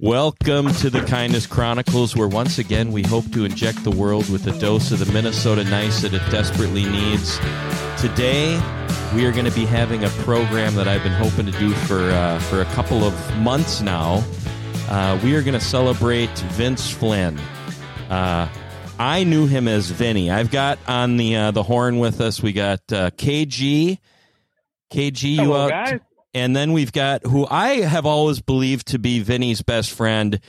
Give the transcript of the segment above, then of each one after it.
Welcome to the Kindness Chronicles, where once again we hope to inject the world with a dose of the Minnesota nice that it desperately needs. Today, we are going to be having a program that I've been hoping to do for uh, for a couple of months now. Uh, we are going to celebrate Vince Flynn. Uh, I knew him as Vinny. I've got on the uh, the horn with us. We got uh, KG. KG, you Hello, out? guys. And then we've got who I have always believed to be Vinny's best friend,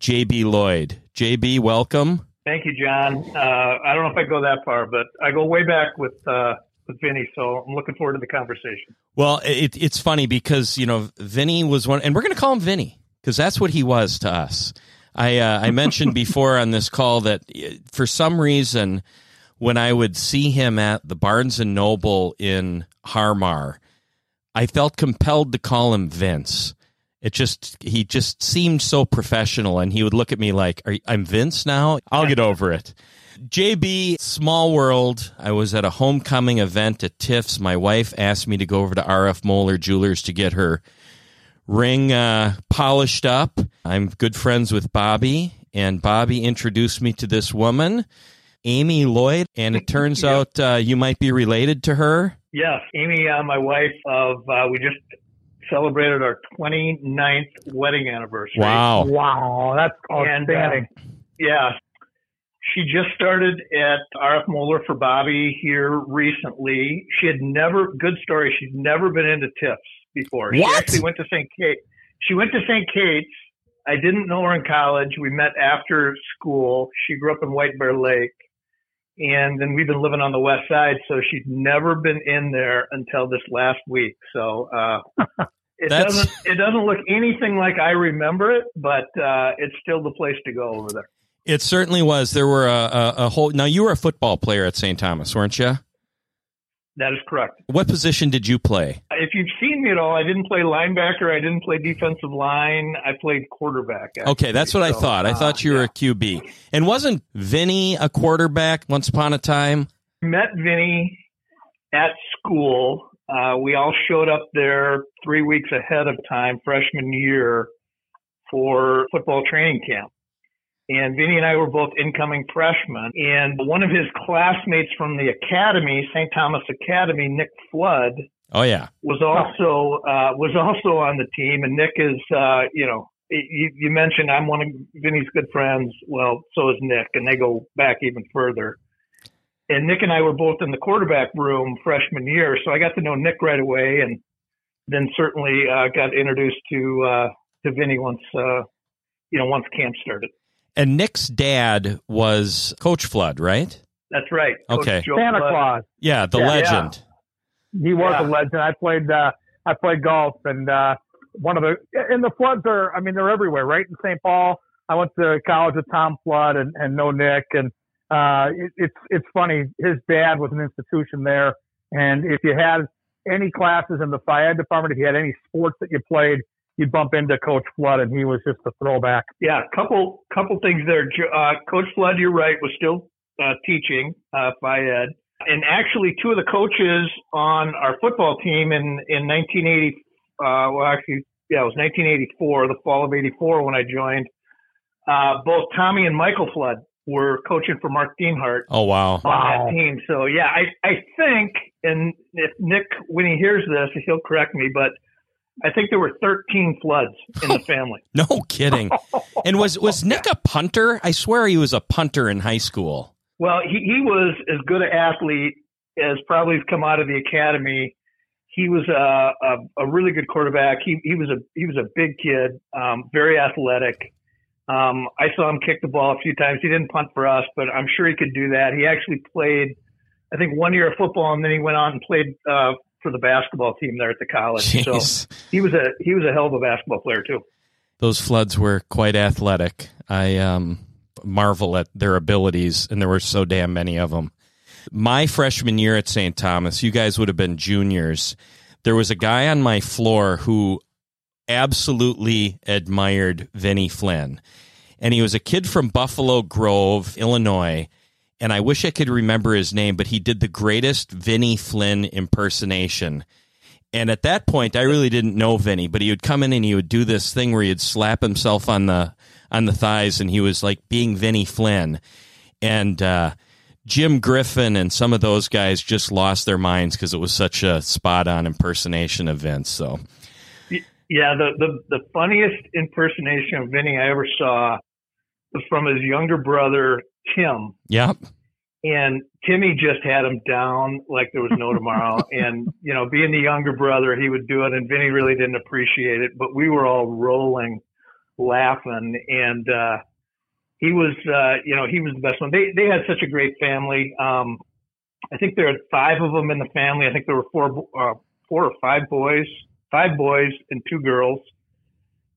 JB Lloyd. JB, welcome. Thank you, John. Uh, I don't know if I go that far, but I go way back with uh, with Vinny, so I'm looking forward to the conversation. Well, it, it's funny because you know Vinny was one, and we're going to call him Vinny because that's what he was to us. I uh, I mentioned before on this call that uh, for some reason when I would see him at the Barnes and Noble in Harmar, I felt compelled to call him Vince. It just he just seemed so professional, and he would look at me like, Are, "I'm Vince now. I'll get over it." JB, small world. I was at a homecoming event at Tiff's. My wife asked me to go over to RF Moeller Jewelers to get her ring uh, polished up. I'm good friends with Bobby, and Bobby introduced me to this woman, Amy Lloyd, and it turns Yeah. out uh, you might be related to her. Yes, Amy, uh, my wife, of uh, we just celebrated our 29th wedding anniversary. Wow. Wow, that's And, outstanding. uh, yeah, she just started at RF Moeller for Bobby here recently. She had never, good story, she'd never been into tips before. She actually went to St. Kate. She went to St. Kate's. I didn't know her in college. We met after school. She grew up in White Bear Lake. And then we've been living on the west side, so she'd never been in there until this last week. So uh, it That's- doesn't it doesn't look anything like I remember it, but uh, it's still the place to go over there. It certainly was. There were a, a, a whole. Now you were a football player at St. Thomas, weren't you? That is correct. What position did you play? If you've seen me at all, I didn't play linebacker. I didn't play defensive line. I played quarterback. actually. Okay, that's what I thought. I uh, thought you were a QB. And wasn't Vinny a quarterback once upon a time? met Vinny at school. Uh, we all showed up there three weeks ahead of time, freshman year, for football training camp. And Vinny and I were both incoming freshmen. And one of his classmates from the academy, St. Thomas Academy, Nick Flood, Oh yeah. was also uh, was also on the team. And Nick is, uh, you know, you, you mentioned I'm one of Vinny's good friends. Well, so is Nick, and they go back even further and Nick and I were both in the quarterback room freshman year, so I got to know Nick right away, and then certainly uh, got introduced to uh, to Vinny once uh, you know once camp started. And Nick's dad was Coach Flood, right? That's right. Coach Okay. Joe Santa Flood. Claus. Yeah, the Yeah. legend. He was Yeah. a legend. I played. Uh, I played golf, and uh, one of the and the floods are. I mean, they're everywhere, right? In St. Paul, I went to college with Tom Flood and and know Nick, and uh, it, it's it's funny. His dad was an institution there, and if you had any classes in the fire department, if you had any sports that you played, you'd bump into Coach Flood, and he was just a throwback. Yeah, couple couple things there. Uh, Coach Flood, you're right, was still uh, teaching uh, phy ed, and actually two of the coaches on our football team in in 1980. Uh, well, actually, yeah, it was 1984, the fall of '84 when I joined. Uh, both Tommy and Michael Flood were coaching for Mark Dienhart. Oh wow. on Wow. that team. So yeah, I I think, and if Nick when he hears this, he'll correct me, but I think there were 13 floods in the family. No kidding. And was was Nick a punter? I swear he was a punter in high school. Well, he, he was as good an athlete as probably has come out of the academy. He was a, a, a really good quarterback. He, he was a he was a big kid, um, very athletic. Um, I saw him kick the ball a few times. He didn't punt for us, but I'm sure he could do that. He actually played, I think, one year of football, and then he went on and played uh, for the basketball team there at the college. So he was a he was a hell of a basketball player too. Those floods were quite athletic. I um, marvel at their abilities, and there were so damn many of them. My freshman year at St. Thomas, you guys would have been juniors. There was a guy on my floor who absolutely admired Vinny Flynn. And he was a kid from Buffalo Grove, Illinois. And I wish I could remember his name, but he did the greatest Vinny Flynn impersonation. And at that point, I really didn't know Vinny, but he would come in and he would do this thing where he'd slap himself on the on the thighs, and he was like being Vinny Flynn. And uh, Jim Griffin and some of those guys just lost their minds because it was such a spot on impersonation Vince. So, yeah, the, the the funniest impersonation of Vinny I ever saw was from his younger brother Tim. Yep. And Timmy just had him down like there was no tomorrow. and, you know, being the younger brother, he would do it and Vinny really didn't appreciate it, but we were all rolling, laughing. And, uh, he was, uh, you know, he was the best one. They, they had such a great family. Um, I think there are five of them in the family. I think there were four, uh, four or five boys, five boys and two girls.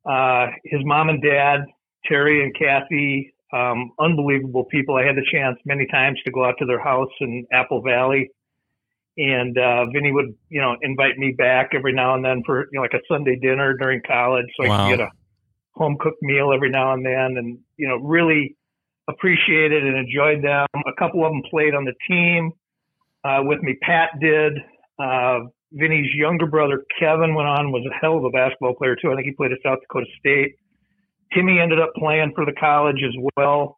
Uh, his mom and dad, Terry and Kathy, um, unbelievable people. I had the chance many times to go out to their house in Apple Valley, and uh, Vinny would, you know, invite me back every now and then for you know like a Sunday dinner during college, so wow. I could get a home cooked meal every now and then, and you know really appreciated and enjoyed them. A couple of them played on the team uh, with me. Pat did. Uh, Vinny's younger brother Kevin went on was a hell of a basketball player too. I think he played at South Dakota State. Timmy ended up playing for the college as well.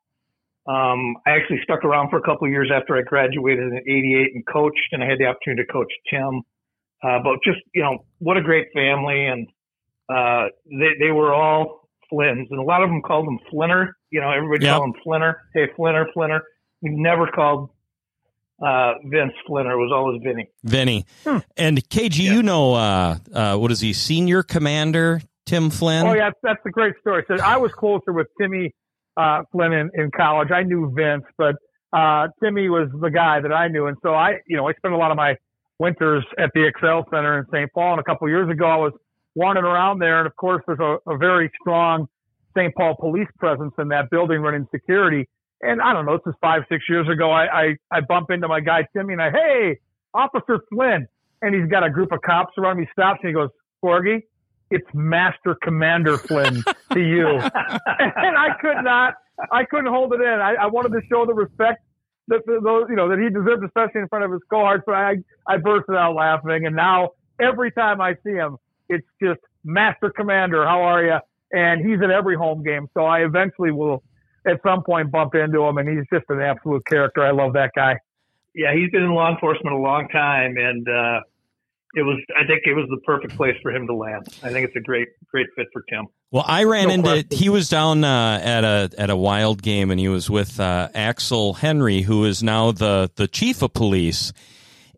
Um, I actually stuck around for a couple of years after I graduated in '88 and coached, and I had the opportunity to coach Tim. Uh, but just you know, what a great family, and uh, they they were all Flynns, and a lot of them called him Flinner. You know, everybody yep. called him Flinner. Hey, Flinner, Flinner. We never called uh, Vince Flinner. It was always Vinny. Vinny. Hmm. And KG, yeah. you know, uh, uh, what is he? Senior commander Tim Flynn? Oh yeah, that's a great story. So I was closer with Timmy uh, Flynn in, in college. I knew Vince, but uh, Timmy was the guy that I knew, and so I, you know, I spent a lot of my winters at the Xcel Center in St. Paul. And a couple years ago, I was wandering around there, and of course, there's a, a very strong St. Paul police presence in that building running security. And I don't know, this is five, six years ago. I, I, I bump into my guy Timmy and I, hey, Officer Flynn. And he's got a group of cops around me. He stops and he goes, Corgi, it's Master Commander Flynn to you. and I could not, I couldn't hold it in. I, I wanted to show the respect that, those, you know, that he deserved, especially in front of his cohorts. But I, I bursted out laughing. And now every time I see him, it's just Master Commander. How are you? And he's at every home game. So I eventually will at some point bump into him and he's just an absolute character. I love that guy. Yeah, he's been in law enforcement a long time and, uh, it was I think it was the perfect place for him to land. I think it's a great great fit for Tim. Well, I ran no into question. he was down uh, at a at a wild game and he was with uh, Axel Henry, who is now the the chief of police.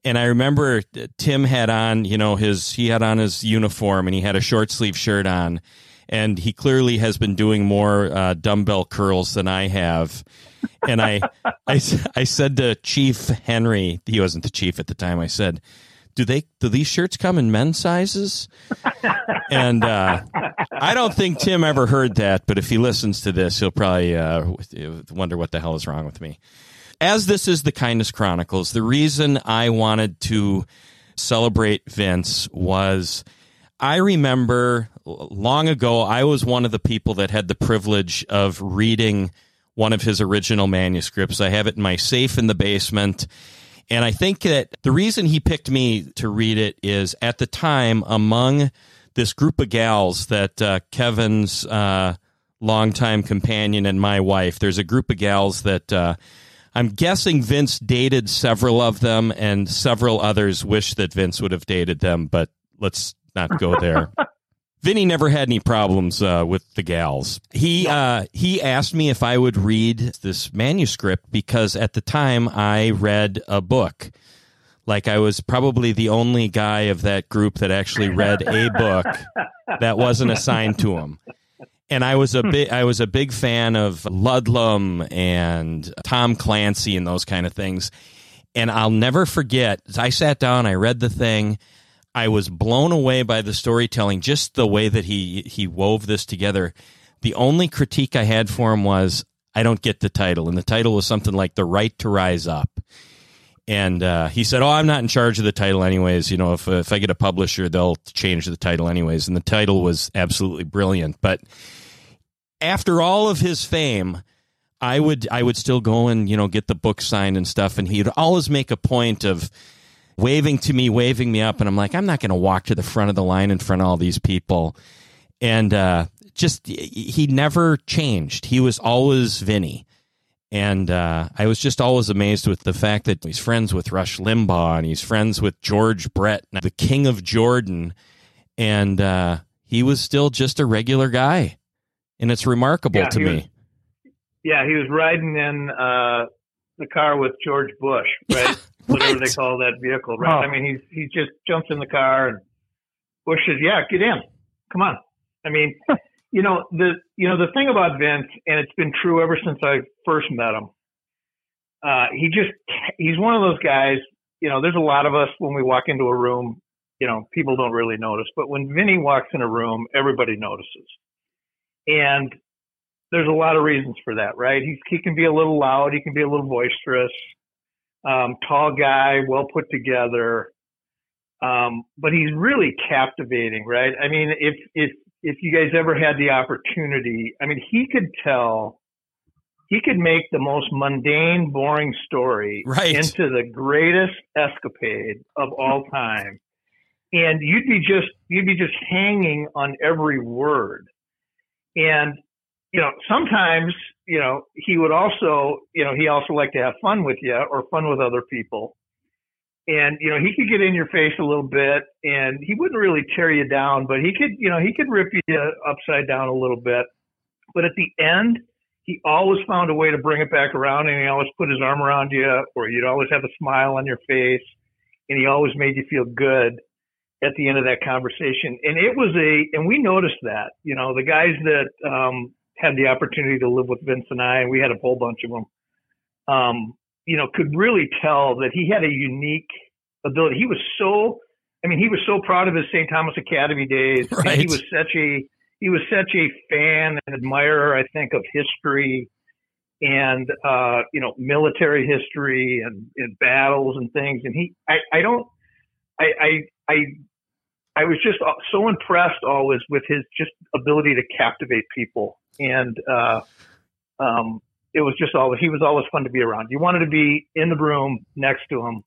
And I remember Tim had on, you know, his he had on his uniform and he had a short sleeve shirt on, and he clearly has been doing more uh, dumbbell curls than I have. And I, I, I said to Chief Henry, he wasn't the chief at the time. I said, do they do these shirts come in men's sizes? and uh, I don't think Tim ever heard that, but if he listens to this, he'll probably uh, wonder what the hell is wrong with me. As this is the Kindness Chronicles, the reason I wanted to celebrate Vince was I remember long ago I was one of the people that had the privilege of reading one of his original manuscripts. I have it in my safe in the basement and I think that the reason he picked me to read it is at the time among this group of gals that uh, Kevin's uh, longtime companion and my wife, there's a group of gals that uh, I'm guessing Vince dated several of them, and several others wish that Vince would have dated them, but let's not go there. Vinny never had any problems uh, with the gals. He uh, he asked me if I would read this manuscript because at the time I read a book. Like I was probably the only guy of that group that actually read a book that wasn't assigned to him. And I was a big I was a big fan of Ludlum and Tom Clancy and those kind of things. And I'll never forget. I sat down, I read the thing, I was blown away by the storytelling, just the way that he he wove this together. The only critique I had for him was I don't get the title, and the title was something like "The Right to Rise Up." And uh, he said, "Oh, I'm not in charge of the title, anyways. You know, if if I get a publisher, they'll change the title, anyways." And the title was absolutely brilliant. But after all of his fame, I would I would still go and you know get the book signed and stuff, and he'd always make a point of waving to me, waving me up, and I'm like, I'm not going to walk to the front of the line in front of all these people. And uh, just he never changed. He was always Vinny. And uh, I was just always amazed with the fact that he's friends with Rush Limbaugh and he's friends with George Brett, the King of Jordan, and uh, he was still just a regular guy, and it's remarkable Yeah, to me. was- Yeah, he was riding in uh, the car with George Bush, right? Whatever they call that vehicle, right? Oh. I mean, he's he just jumps in the car and Bush says, "Yeah, get in, come on." I mean, you know the you know the thing about Vince, and it's been true ever since I first met him. Uh, he just he's one of those guys. You know, there's a lot of us when we walk into a room. You know, people don't really notice, but when Vinny walks in a room, everybody notices. And there's a lot of reasons for that, right? He he can be a little loud, he can be a little boisterous, um, tall guy, well put together, um, but he's really captivating, right? I mean, if if if you guys ever had the opportunity, I mean, he could tell, he could make the most mundane, boring story Right. into the greatest escapade of all time, and you'd be just you'd be just hanging on every word, and you know, sometimes, you know, he would also, you know, he also liked to have fun with you or fun with other people. And, you know, he could get in your face a little bit and he wouldn't really tear you down, but he could, you know, he could rip you upside down a little bit. But at the end, he always found a way to bring it back around and he always put his arm around you or you'd always have a smile on your face and he always made you feel good at the end of that conversation. And it was a, and we noticed that, you know, the guys that, um, had the opportunity to live with Vince and I, and we had a whole bunch of them, um, you know, could really tell that he had a unique ability. He was so, I mean, he was so proud of his St. Thomas Academy days. and Right. He was such a, he was such a fan and admirer, I think, of history and, uh, you know, military history and, and battles and things. And he, I, I don't, I, I, I, I was just so impressed always with his just ability to captivate people, and uh, um, it was just always he was always fun to be around. You wanted to be in the room next to him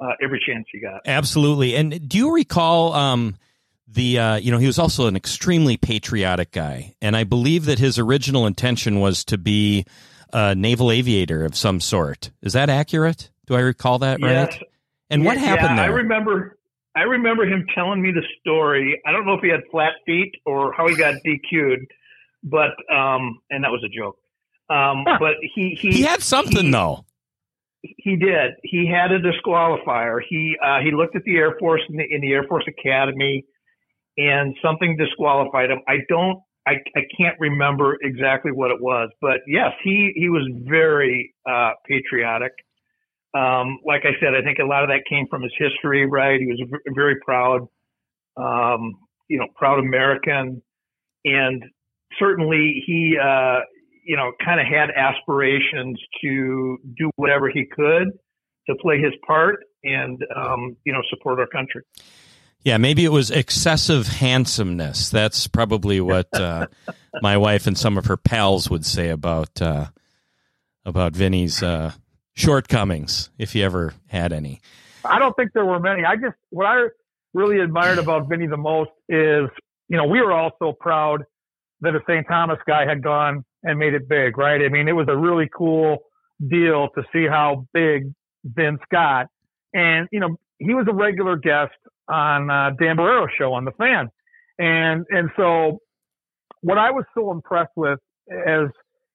uh, every chance you got. Absolutely. And do you recall um, the uh, you know he was also an extremely patriotic guy, and I believe that his original intention was to be a naval aviator of some sort. Is that accurate? Do I recall that right? Yes. And what Yeah, happened I there? remember. I remember him telling me the story. I don't know if he had flat feet or how he got DQ'd, but um, and that was a joke. Um, but he he he had something he- though. He did. He had a disqualifier. He uh, he looked at the Air Force in the, in the Air Force Academy, and something disqualified him. I don't. I, I can't remember exactly what it was, but yes, he he was very uh, patriotic. Um, like I said, I think a lot of that came from his history. Right, he was a very proud, um, you know, proud American, and certainly he, uh, you know, kind of had aspirations to do whatever he could to play his part and, um, you know, support our country. Yeah, maybe it was excessive handsomeness. That's probably what uh, my wife and some of her pals would say about uh, about Vinny's uh, shortcomings, if he ever had any. I don't think there were many. I just what I really admired about Vinny the most is, you know, we were all so proud that a St. Thomas guy had gone and made it big, right? I mean, it was a really cool deal to see how big Vince got. And, you know, he was a regular guest on uh, Dan Barreiro's show on The Fan. And, and so what I was so impressed with as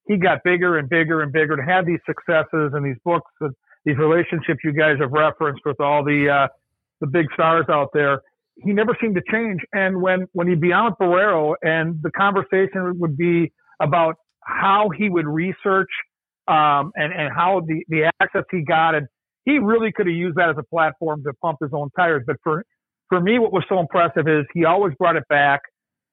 he got bigger and bigger and bigger to have these successes and these books and these relationships you guys have referenced with all the, uh, the big stars out there, he never seemed to change. And when, when he'd be on with Barreiro and the conversation would be about how he would research, um, and, and how the, the access he got. And he really could have used that as a platform to pump his own tires. But for, for me, what was so impressive is he always brought it back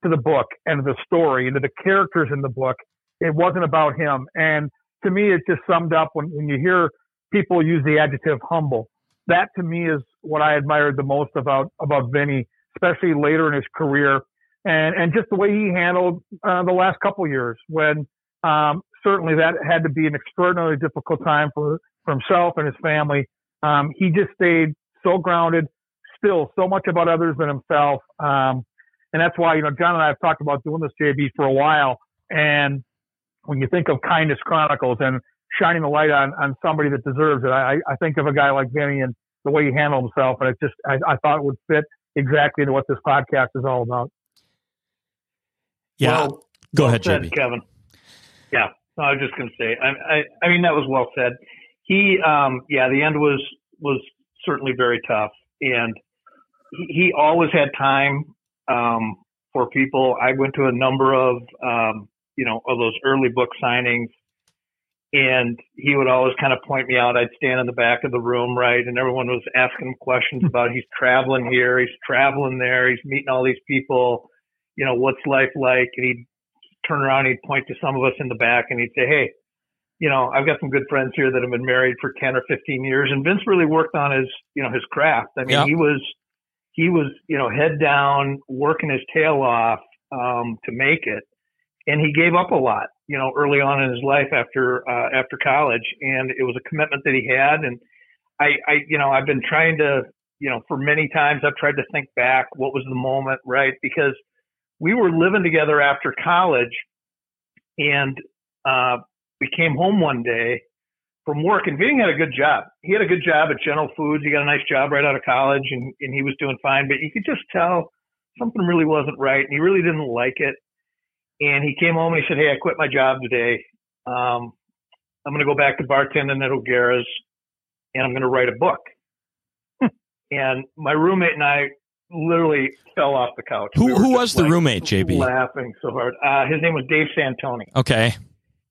to the book and the story and to the characters in the book. It wasn't about him. And to me, it just summed up when, when you hear people use the adjective humble. That to me is what I admired the most about, about Vinny, especially later in his career and, and just the way he handled uh, the last couple years when, um, certainly that had to be an extraordinarily difficult time for, for himself and his family. Um, he just stayed so grounded, still so much about others than himself. Um, and that's why, you know, John and I have talked about doing this JB for a while. And when you think of kindness chronicles and shining the light on, on somebody that deserves it, I, I think of a guy like Vinny and the way he handled himself. And it just, I, I thought it would fit exactly into what this podcast is all about. Yeah. Well, Go well ahead, said, JB. Kevin. Yeah. I was just going to say, I, I, I mean, that was well said. He, um, yeah, the end was, was certainly very tough and he, he always had time, um, for people. I went to a number of, um, you know, of those early book signings and he would always kind of point me out. I'd stand in the back of the room, right, and everyone was asking him questions about he's traveling here, he's traveling there, he's meeting all these people. You know, what's life like? And he'd turn around, he'd point to some of us in the back, and he'd say, "Hey, you know, I've got some good friends here that have been married for ten or fifteen years." And Vince really worked on his, you know, his craft. I mean, Yep. he was, he was, you know, head down, working his tail off um, to make it, and he gave up a lot, you know, early on in his life after uh, after college, and it was a commitment that he had. And I, I, you know, I've been trying to, you know, for many times I've tried to think back, what was the moment, right? Because we were living together after college, and uh, we came home one day from work, and Vinny had a good job. He had a good job at General Foods. He got a nice job right out of college, and, and he was doing fine. But you could just tell something really wasn't right, and he really didn't like it. And he came home and he said, "Hey, I quit my job today. Um, I'm going to go back to bartending at O'Gara's, and I'm going to write a book." and my roommate and I literally fell off the couch. Who We who was the like, roommate, JB? Laughing so hard. Uh, his name was Dave Santoni. Okay.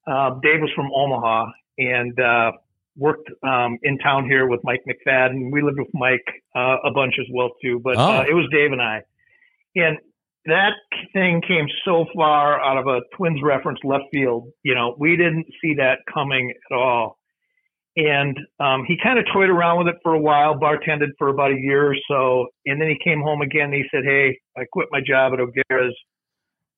Uh, Dave was from Omaha and uh, worked um, in town here with Mike McFadden. We lived with Mike uh, a bunch as well too, but Oh. uh, it was Dave and I. And that thing came so far out of a Twins reference left field. You know, we didn't see that coming at all. And um, he kind of toyed around with it for a while, bartended for about a year or so, and then he came home again. And he said, "Hey, I quit my job at O'Gara's.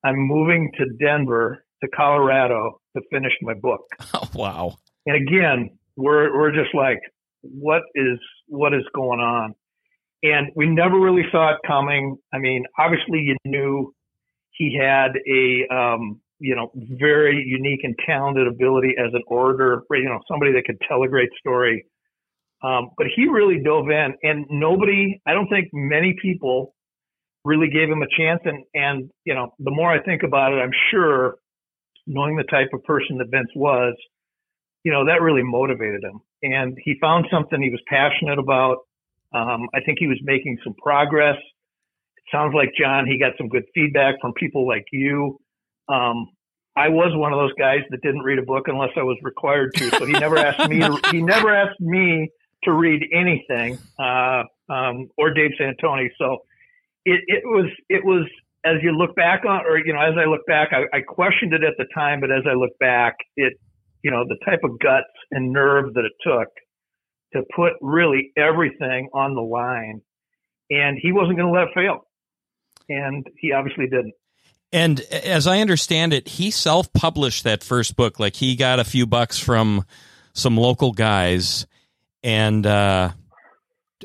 I'm moving to Denver, to Colorado, to finish my book." Oh, wow. And again, we're we're just like, what is what is going on? And we never really saw it coming. I mean, obviously you knew he had a um, you know very unique and talented ability as an orator, you know, somebody that could tell a great story. Um, but he really dove in, and nobody, I don't think many people really gave him a chance. And and you know, the more I think about it, I'm sure, knowing the type of person that Vince was, you know, that really motivated him. And he found something he was passionate about. Um, I think he was making some progress. It sounds like John, he got some good feedback from people like you. Um, I was one of those guys that didn't read a book unless I was required to. So he never asked me. To, he never asked me to read anything, uh, um, or Dave Santoni. So it, it was it was as you look back on, or you know, as I look back, I, I questioned it at the time, but as I look back, it you know the type of guts and nerve that it took to put really everything on the line, and he wasn't going to let it fail, and he obviously didn't. And as I understand it, he self published that first book. Like he got a few bucks from some local guys. And uh,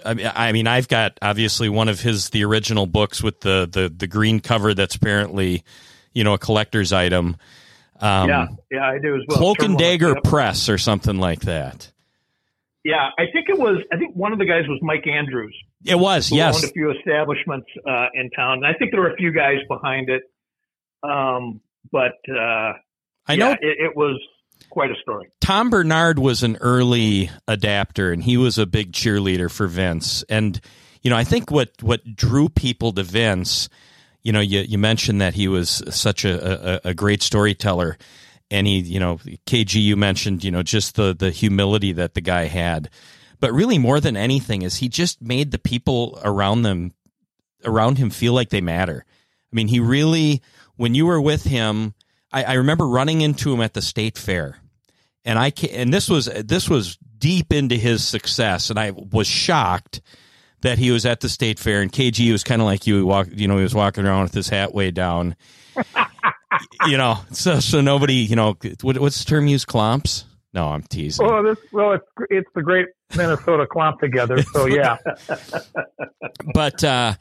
I, mean, I mean, I've got obviously one of his, the original books with the, the, the green cover that's apparently, you know, a collector's item. Um, yeah, yeah, I do as well. Cloak and Dagger. Press or something like that. Yeah, I think it was. I think one of the guys was Mike Andrews. It was, yes. owned a few establishments uh, in town. And I think there were a few guys behind it, um, but uh, I know yeah, it, it was quite a story. Tom Bernard was an early adapter and he was a big cheerleader for Vince. And, you know, I think what, what drew people to Vince, you know, you, you mentioned that he was such a, a, a great storyteller. And he, you know, KG, you mentioned, you know, just the, the humility that the guy had. But really, more than anything, is he just made the people around them, around him, feel like they matter. I mean, he really, when you were with him, I, I remember running into him at the state fair, and I and this was this was deep into his success, and I was shocked that he was at the state fair. And KG was kind of like you, walk, you know, he was walking around with his hat way down, you know, so so nobody, you know, what, what's the term used? Clomps. No, I'm teasing. Well, this, well, it's it's the great Minnesota clump together. So yeah. but uh,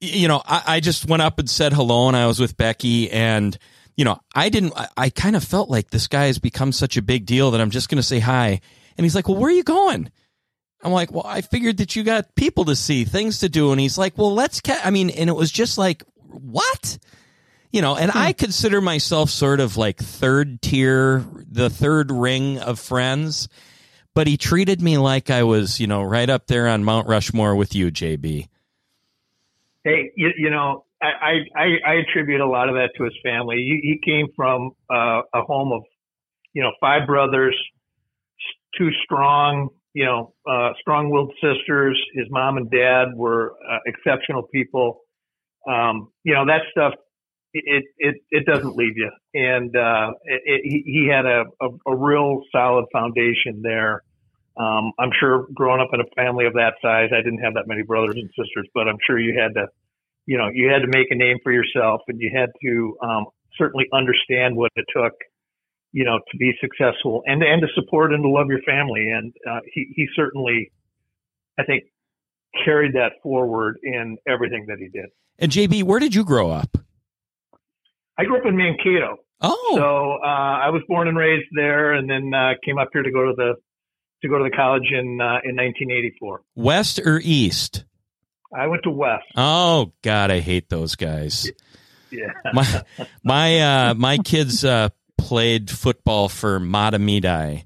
you know, I, I just went up and said hello, and I was with Becky, and you know, I didn't. I, I kind of felt like this guy has become such a big deal that I'm just going to say hi. And he's like, "Well, where are you going?" I'm like, "Well, I figured that you got people to see, things to do." And he's like, "Well, let's." Ca-. I mean, and it was just like, what? You know, and I consider myself sort of like third tier, the third ring of friends, but he treated me like I was, you know, right up there on Mount Rushmore with you, JB. Hey, you, you know, I, I, I attribute a lot of that to his family. He, he came from uh, a home of, you know, five brothers, two strong, you know, uh, strong-willed sisters. His mom and dad were uh, exceptional people. Um, you know, that stuff it it it doesn't leave you. And uh, it, it, he had a, a, a real solid foundation there. Um, I'm sure growing up in a family of that size, I didn't have that many brothers and sisters, but I'm sure you had to, you know, you had to make a name for yourself, and you had to um, certainly understand what it took, you know, to be successful and and to support and to love your family. And uh, he he certainly, I think, carried that forward in everything that he did. And JB, where did you grow up? I grew up in Mankato. Oh, so uh, I was born and raised there, and then uh, came up here to go to the to go to the college in uh, in 1984. West or East? I went to West. Oh God, I hate those guys. Yeah. my my uh, my kids uh, played football for Mahtomedi,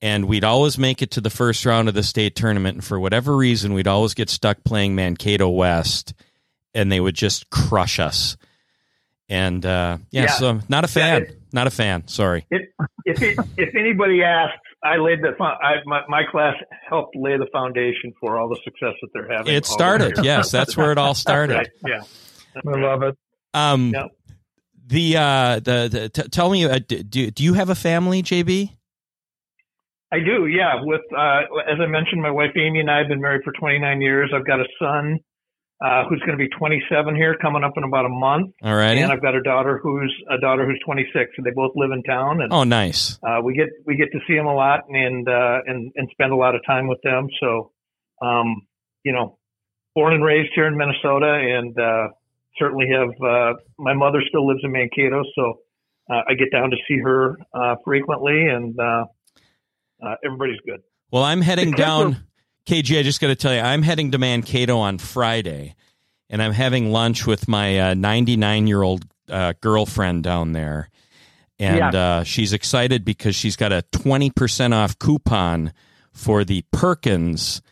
and we'd always make it to the first round of the state tournament. And for whatever reason, we'd always get stuck playing Mankato West, and they would just crush us. And uh, yeah, Yeah. so not a fan. Yeah, it- not a fan. Sorry. If if it, if anybody asks, I laid the I, my my class helped lay the foundation for all the success that they're having. It started. yes, that's where it all started. Right, Yeah. I love it. Um, Yep. the uh, the, the t- tell me, uh, do do you have a family, JB? I do, yeah. With uh, as I mentioned, my wife Amy and I have been married for 29 years. I've got a son uh, who's going to be 27 here, coming up in about a month, All right. and I've got a daughter who's a daughter who's 26. And they both live in town, and Oh, nice. uh, we get we get to see them a lot and uh, and and spend a lot of time with them. So, um, you know, born and raised here in Minnesota, and uh, certainly have uh, my mother still lives in Mankato, so uh, I get down to see her uh, frequently, and uh, uh, everybody's good. Well, I'm heading down. KG, I just got to tell you, I'm heading to Mankato on Friday, and I'm having lunch with my 99 year old uh, girlfriend down there. And Yeah. uh, she's excited because she's got a 20% off coupon for the Perkins.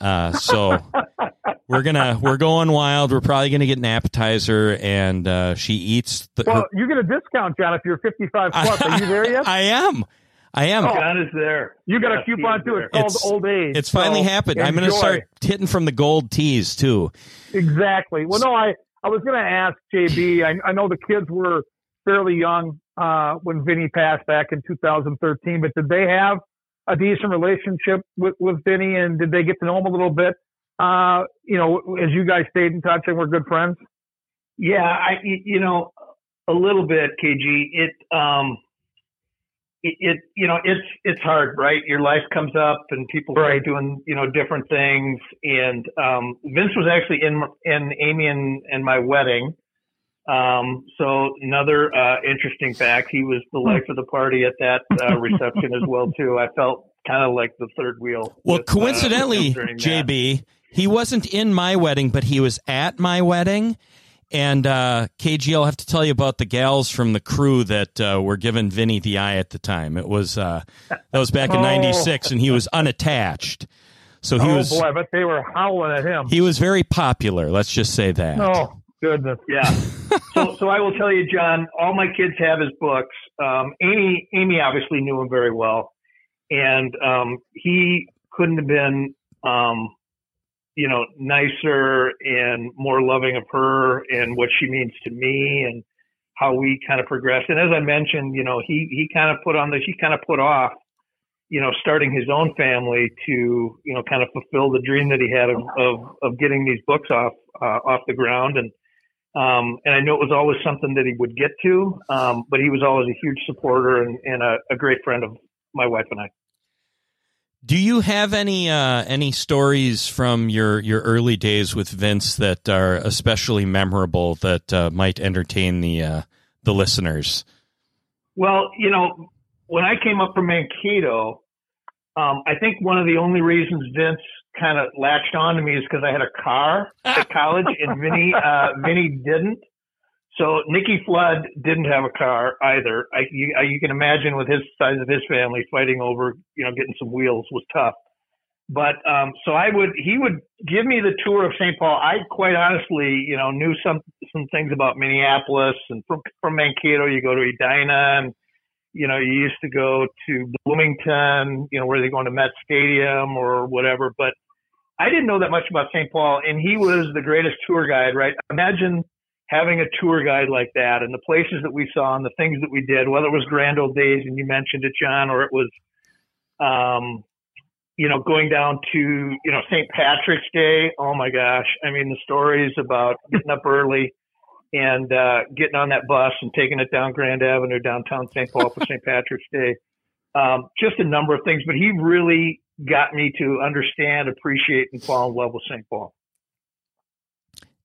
Uh, so we're gonna we're going wild. We're probably gonna get an appetizer, and uh, she eats the. Well, you get a discount, John, if you're 55 plus. Are you there yet? I am. I am. Oh. John is there. You got a Yes, he coupon is too. there. It's called It's- old age. It's finally So happened. I'm going to start hitting from the gold tees too. Exactly. Well, no, I, I was going to ask JB. I, I know the kids were fairly young uh, when Vinny passed back in 2013, but did they have a decent relationship with, with Vinny and did they get to know him a little bit? Uh, you know, as you guys stayed in touch and were good friends? Yeah, I y- you know a little bit, KG. It um it, it you know it's it's hard, right? Your life comes up and people Right. doing you know different things. And um Vince was actually in in Amy and, and my wedding. Um, so another uh, interesting fact, he was the life of the party at that uh, reception as well too. I felt kind of like the third wheel. Well, with, uh, coincidentally, that. JB, he wasn't in my wedding, but he was at my wedding. And uh, KG, I'll have to tell you about the gals from the crew that uh, were giving Vinny the eye at the time. It was uh, that was back in Oh. '96, and he was unattached, so he oh was boy, I bet they were howling at him. he was very popular. Let's just say that. oh goodness. Yeah. so, so I will tell you, John. All my kids have his books. Um, Amy, Amy obviously knew him very well, and um, he couldn't have been, um, you know, nicer and more loving of her and what she means to me and how we kind of progressed. And as I mentioned, you know, he he kind of put on the he kind of put off, you know, starting his own family to you know kind of fulfill the dream that he had of of, of getting these books off uh, off the ground and. Um, and I know it was always something that he would get to, um, but he was always a huge supporter and, and a, a great friend of my wife and I. Do you have any uh, any stories from your, your early days with Vince that are especially memorable that uh, might entertain the uh, the listeners? Well, you know, when I came up from Mankato, um, I think one of the only reasons Vince kind of latched on to me is because I had a car at college, and Vinny uh, Vinny didn't. So Nikki Flood didn't have a car either. I, you, I, you can imagine with his size of his family, fighting over you know getting some wheels was tough. But um, so I would he would give me the tour of St. Paul. I quite honestly you know knew some some things about Minneapolis and from from Mankato you go to Edina and you know you used to go to Bloomington you know where they going to Met Stadium or whatever. But I didn't know that much about St. Paul, and he was the greatest tour guide. Right? Imagine having a tour guide like that and the places that we saw and the things that we did, whether it was Grand Old Days and you mentioned it, John, or it was, um, you know, going down to, you know, St. Patrick's Day. Oh my gosh. I mean, the stories about getting up early and, uh, getting on that bus and taking it down Grand Avenue, downtown St. Paul for St. Patrick's Day. Um, just a number of things, but he really got me to understand, appreciate, and fall in love with St. Paul.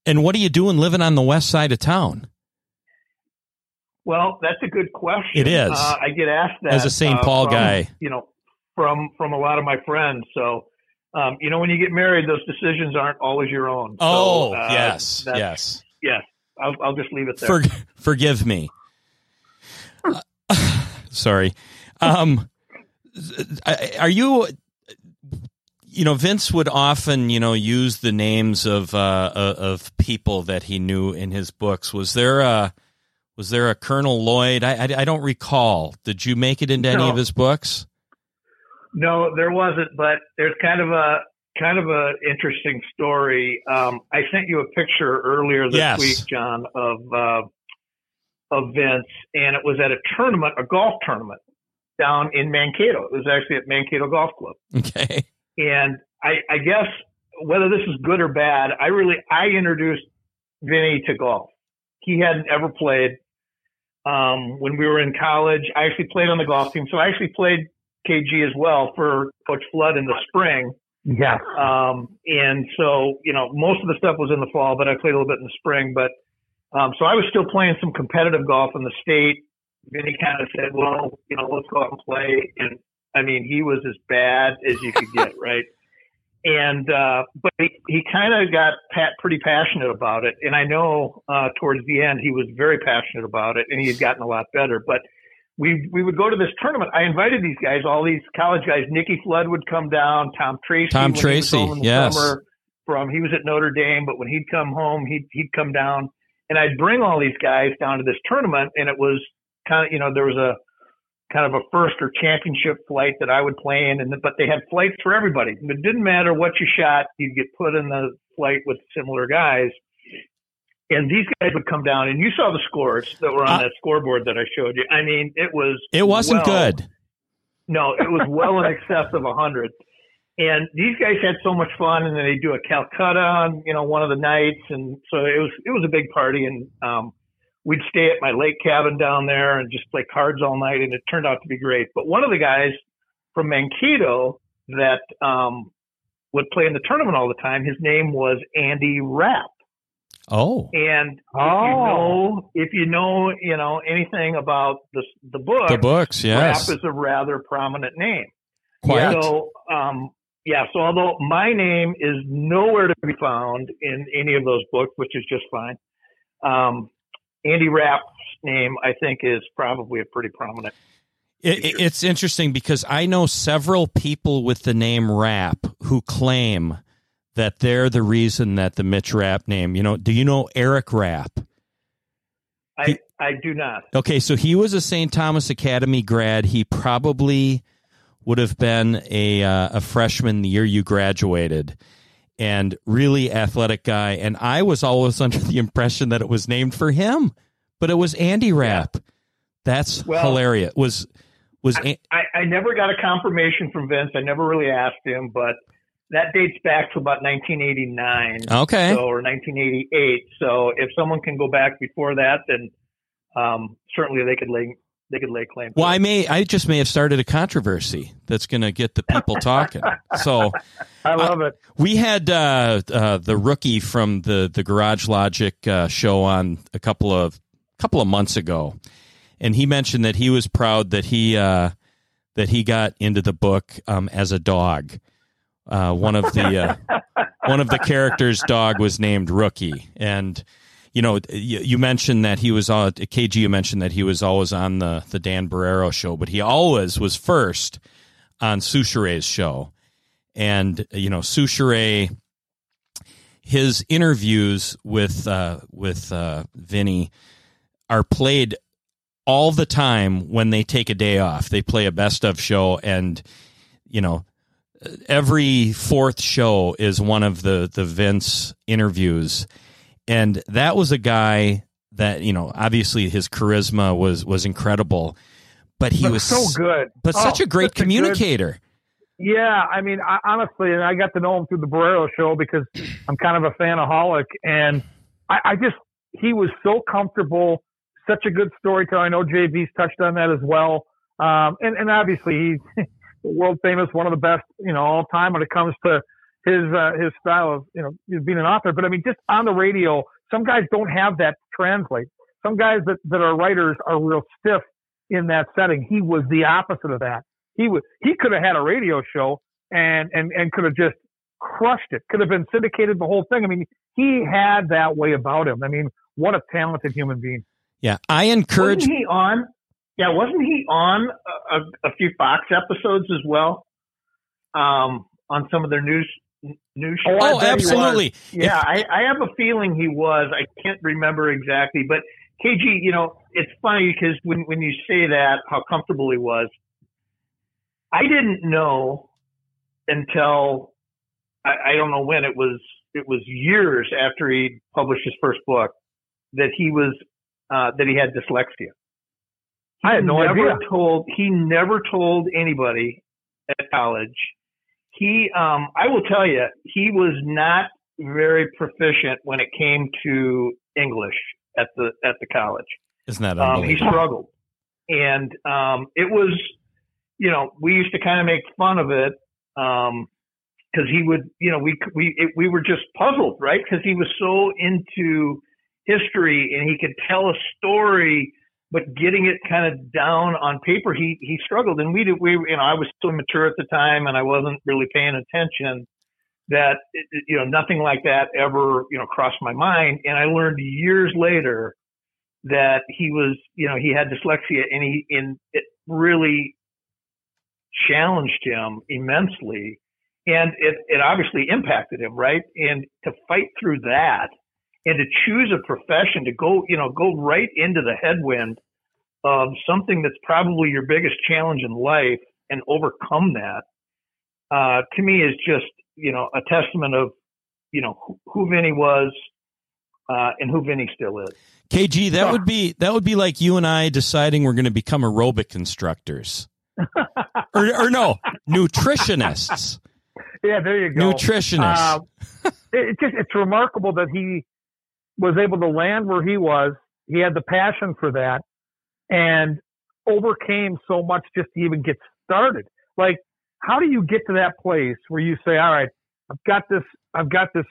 And what are you doing living on the west side of town? Well, that's a good question. It is. Uh, I get asked that as a St. uh, Paul from, guy. You know, from from a lot of my friends. So, um, you know, when you get married, those decisions aren't always your own. Oh, so, uh, yes, yes, yes. I'll, I'll just leave it there. For, forgive me. sorry. Um, are you you know, Vince would often, you know, use the names of uh, of people that he knew in his books. Was there a was there a Colonel Lloyd? I, I, I don't recall. Did you make it into no. any of his books? No, there wasn't. But there's kind of a kind of a interesting story. Um, I sent you a picture earlier this yes. week, John, of uh, of Vince, and it was at a tournament, a golf tournament down in Mankato. It was actually at Mankato Golf Club. Okay. And I, I guess whether this is good or bad, I really I introduced Vinny to golf. He hadn't ever played. Um, when we were in college, I actually played on the golf team. So I actually played KG as well for Coach Flood in the spring. Yeah. Um, and so, you know, most of the stuff was in the fall, but I played a little bit in the spring. But um, so I was still playing some competitive golf in the state. Vinny kind of said, well, you know, let's go out and play. And I mean, he was as bad as you could get, right? And uh, but he, he kind of got pat, pretty passionate about it, and I know uh, towards the end he was very passionate about it, and he had gotten a lot better. But we we would go to this tournament. I invited these guys, all these college guys. Nicky Flood would come down. Tom Tracy. Tom Tracy. yes. From he was at Notre Dame, but when he'd come home, he'd he'd come down, and I'd bring all these guys down to this tournament, and it was kind of you know there was a kind of a first or championship flight that I would play in, and but they had flights for everybody. It didn't matter what you shot, you'd get put in the flight with similar guys. And these guys would come down, and you saw the scores that were on uh, that scoreboard that I showed you. I mean, it was it wasn't well, good. No, it was well in excess of a hundred. And these guys had so much fun, and then they do a Calcutta on you know one of the nights, and so it was it was a big party. And um, we'd stay at my lake cabin down there and just play cards all night, and it turned out to be great. But one of the guys from Mankato that um, would play in the tournament all the time, his name was Andy Rapp. Oh, and if oh. you know, if you know, you know anything about the the book, the books, yes, Rapp is a rather prominent name. Quite. So, um, yeah. So, although my name is nowhere to be found in any of those books, which is just fine, um, Andy Rapp's name, I think, is probably a pretty prominent. It, it's interesting because I know several people with the name Rapp who claim that they're the reason that the Mitch Rapp name. You know, do you know Eric Rapp? I he, I do not. Okay, so he was a St. Thomas Academy grad. He probably would have been a uh, a freshman the year you graduated and really athletic guy. And I was always under the impression that it was named for him, but it was Andy Rapp. That's well, hilarious. Was was I, I, I never got a confirmation from Vince. I never really asked him, but that dates back to about 1989. Okay. So, or 1988. So if someone can go back before that, then um, certainly they could lay they could lay claim. Well, it. I may, I just may have started a controversy that's going to get the people talking. so I love uh, it. We had uh, uh, the rookie from the the Garage Logic uh, show on a couple of couple of months ago, and he mentioned that he was proud that he uh, that he got into the book um, as a dog. Uh, one of the one of the characters' dog was named Rookie, and you know, you, mentioned that he was on KG. You mentioned that he was always on the the Dan Barreiro show, but he always was first on Soucheray's show. And you know, Soucheray, his interviews with uh, with uh, Vinny are played all the time when they take a day off. They play a best of show, and you know, every fourth show is one of the the Vince interviews and that was a guy that you know obviously his charisma was was incredible but he but was so good. but oh, such a great communicator. Good, yeah i mean I, honestly and i got to know him through the Barreiro show because i'm kind of a fanaholic and I, I just he was so comfortable such a good storyteller. I know JB's touched on that as well. Um, and, and obviously he's world famous one of the best you know all time when it comes to his uh, his style of you know being an author. But I mean, just on the radio, some guys don't have that translate. Some guys that that are writers are real stiff in that setting. He was the opposite of that. He was he could have had a radio show and and and could have just crushed it. Could have been syndicated the whole thing. I mean, he had that way about him. I mean, what a talented human being. Yeah, I encourage. Wasn't he on? Yeah, wasn't he on a, a, a few Fox episodes as well? Um, on some of their news new show. Oh, oh absolutely. Yeah, if, I, I have a feeling he was. I can't remember exactly, but KG, you know, it's funny because when when you say that, how comfortable he was, I didn't know until I, I don't know when it was. It was years after he published his first book that he was uh, that he had dyslexia. He I had no never idea. Told he never told anybody at college he, um, I will tell you, he was not very proficient when it came to English at the at the college. Isn't that um, he struggled, and um, it was, you know, we used to kind of make fun of it because um, he would, you know, we we it, we were just puzzled, right? Because he was so into history and he could tell a story but getting it kind of down on paper, he he struggled. And we did we you know I was still mature at the time, and I wasn't really paying attention. That you know nothing like that ever you know crossed my mind, and I learned years later that he was you know he had dyslexia, and he and it really challenged him immensely, and it it obviously impacted him, right? And to fight through that and to choose a profession to go, you know, go right into the headwind of something that's probably your biggest challenge in life and overcome that, uh, to me is just, you know, a testament of, you know, who, who Vinny was, uh, and who Vinny still is. KG, that would be that would be like you and I deciding we're going to become aerobic instructors, or, or no, nutritionists. Yeah, there you go. Nutritionists. Uh, it, just it's remarkable that he was able to land where he was. He had the passion for that and overcame so much just to even get started. Like, how do you get to that place where you say, all right, I've got this, I've got this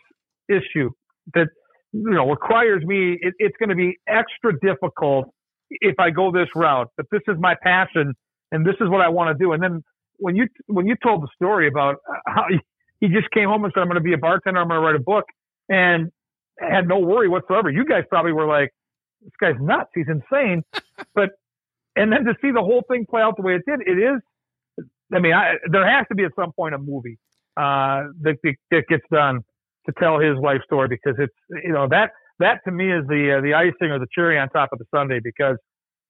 issue that, you know, requires me, it, it's going to be extra difficult if I go this route, but this is my passion and this is what I want to do. And then when you, when you told the story about uh, how he just came home and said, I'm going to be a bartender, I'm going to write a book and had no worry whatsoever. You guys probably were like, this guy's nuts. He's insane. but, and then to see the whole thing play out the way it did, it is, I mean, I, there has to be at some point a movie, uh, that, that gets done to tell his life story because it's, you know, that, that to me is the, uh, the icing or the cherry on top of the sundae because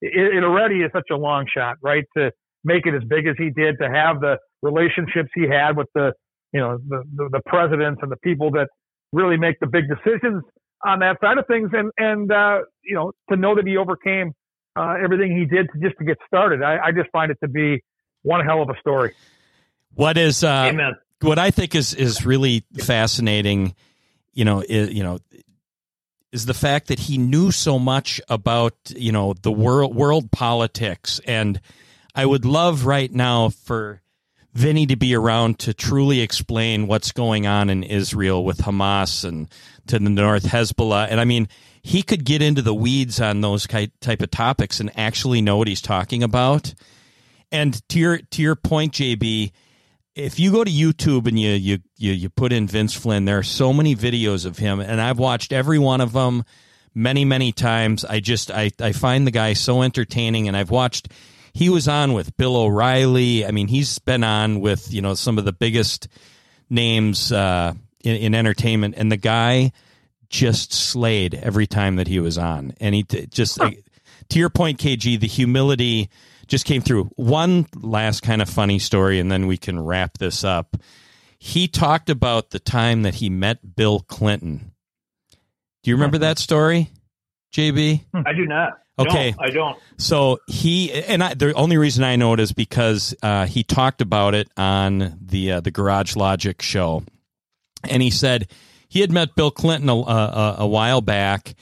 it, it already is such a long shot, right? To make it as big as he did, to have the relationships he had with the, you know, the, the, the presidents and the people that really make the big decisions on that side of things, and and uh, you know to know that he overcame uh, everything he did to just to get started. I, I, just find it to be one hell of a story. What is uh, Amen. what I think is is really fascinating, you know, is, you know, is the fact that he knew so much about you know the world world politics, and I would love right now for Vinny to be around to truly explain what's going on in Israel with Hamas and to the north Hezbollah, and I mean he could get into the weeds on those type of topics and actually know what he's talking about. And to your to your point, JB, if you go to YouTube and you you you, you put in Vince Flynn, there are so many videos of him, and I've watched every one of them many many times. I just I I find the guy so entertaining, and I've watched. He was on with Bill O'Reilly. I mean, he's been on with you know some of the biggest names uh, in, in entertainment, and the guy just slayed every time that he was on, and he t- just huh. like, to your point, KG, the humility just came through. One last kind of funny story, and then we can wrap this up. He talked about the time that he met Bill Clinton. Do you remember that story, JB? I do not. Okay, no, I don't. So he and I, the only reason I know it is because uh, he talked about it on the uh, the Garage Logic show, and he said he had met Bill Clinton a, a, a while back,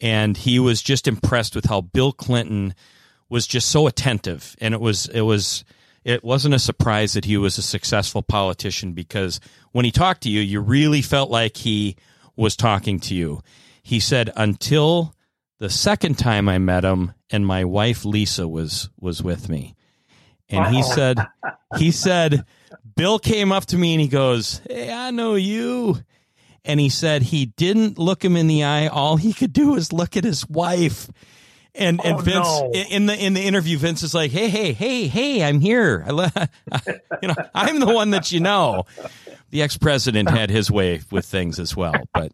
and he was just impressed with how Bill Clinton was just so attentive, and it was it was it wasn't a surprise that he was a successful politician because when he talked to you, you really felt like he was talking to you. He said until the second time I met him, and my wife Lysa was was with me, and he said he said Bill came up to me and he goes, "Hey, I know you." And he said he didn't look him in the eye. All he could do was look at his wife. And oh, and Vince no. in the in the interview, Vince is like, "Hey, hey, hey, hey, I'm here. I, you know, I'm the one that you know." The ex president had his way with things as well, but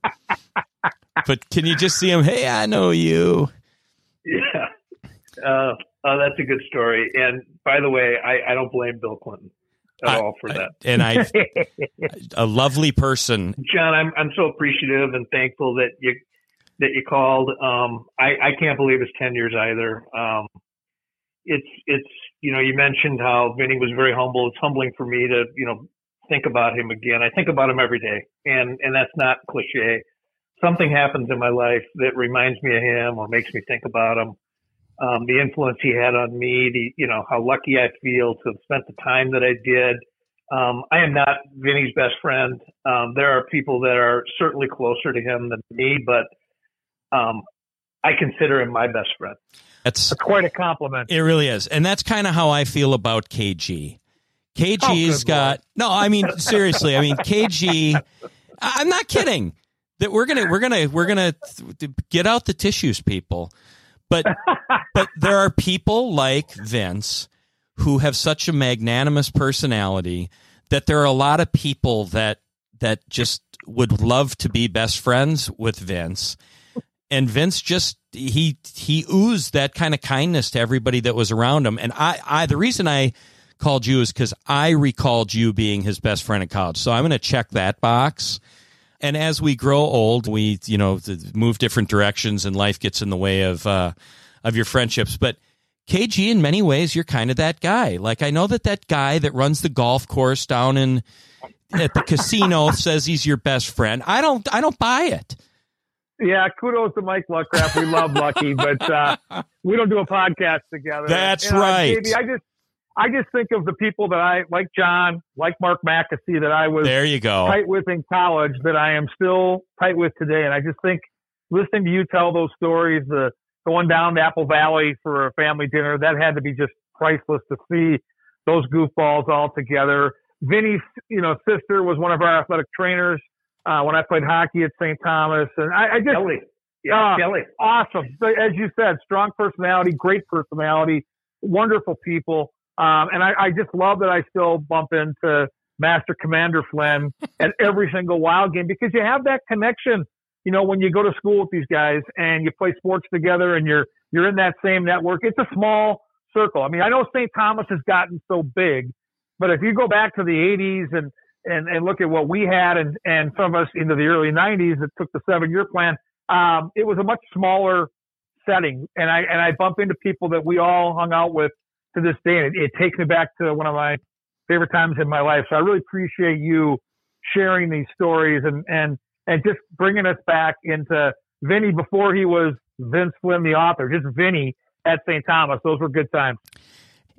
but can you just see him? Hey, I know you. Yeah. Uh, oh, that's a good story. And by the way, I, I don't blame Bill Clinton at I, all for that. And I, a lovely person, John. I'm I'm so appreciative and thankful that you that you called. Um, I, I can't believe it's 10 years either. Um, it's, it's, you know, you mentioned how Vinny was very humble. It's humbling for me to, you know, think about him again. I think about him every day and, and that's not cliche. Something happens in my life that reminds me of him or makes me think about him. Um, the influence he had on me, the, you know, how lucky I feel to have spent the time that I did. Um, I am not Vinny's best friend. Um, there are people that are certainly closer to him than me, but um, I consider him my best friend. That's, that's quite a compliment. It really is, and that's kind of how I feel about KG. KG's oh, got Lord. no. I mean, seriously. I mean, KG. I'm not kidding. That we're gonna we're gonna we're gonna get out the tissues, people. But but there are people like Vince who have such a magnanimous personality that there are a lot of people that that just would love to be best friends with Vince and Vince just he he oozed that kind of kindness to everybody that was around him. And I, I the reason I called you is because I recalled you being his best friend in college. So I'm going to check that box. And as we grow old, we you know move different directions, and life gets in the way of uh, of your friendships. But KG, in many ways, you're kind of that guy. Like I know that that guy that runs the golf course down in at the casino says he's your best friend. I don't I don't buy it. Yeah, kudos to Mike Luckraft. We love Lucky, but uh, we don't do a podcast together. That's and, uh, right. I just, I just think of the people that I like, John, like Mark McAfee, that I was there. You go tight with in college, that I am still tight with today. And I just think listening to you tell those stories, the going down to Apple Valley for a family dinner, that had to be just priceless to see those goofballs all together. Vinny's, you know, sister was one of our athletic trainers uh, when I played hockey at St. Thomas, and I, I just Kelly. Yeah, uh, Kelly. awesome. As you said, strong personality, great personality, wonderful people, um, and I, I just love that I still bump into Master Commander Flynn at every single Wild game because you have that connection. You know, when you go to school with these guys and you play sports together and you're you're in that same network, it's a small circle. I mean, I know St. Thomas has gotten so big, but if you go back to the 80s and and, and look at what we had and, and some of us into the early 90s that took the seven year plan, um, it was a much smaller setting. And I, and I bump into people that we all hung out with to this day. And it, it takes me back to one of my favorite times in my life. So I really appreciate you sharing these stories and, and, and just bringing us back into Vinny before he was Vince Flynn, the author, just Vinny at St. Thomas. Those were good times.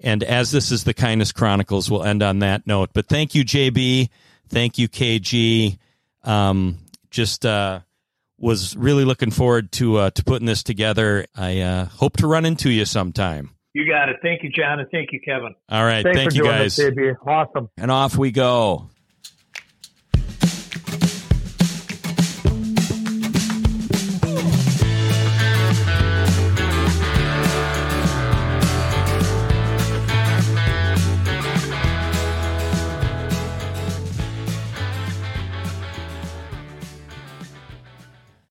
And as this is the Kindness Chronicles, we'll end on that note. But thank you, JB. Thank you, KG. Um, just uh, was really looking forward to uh, to putting this together. I uh, hope to run into you sometime. You got it. Thank you, John, and thank you, Kevin. All right. Thanks thank for you, doing guys. This, JB. Awesome. And off we go.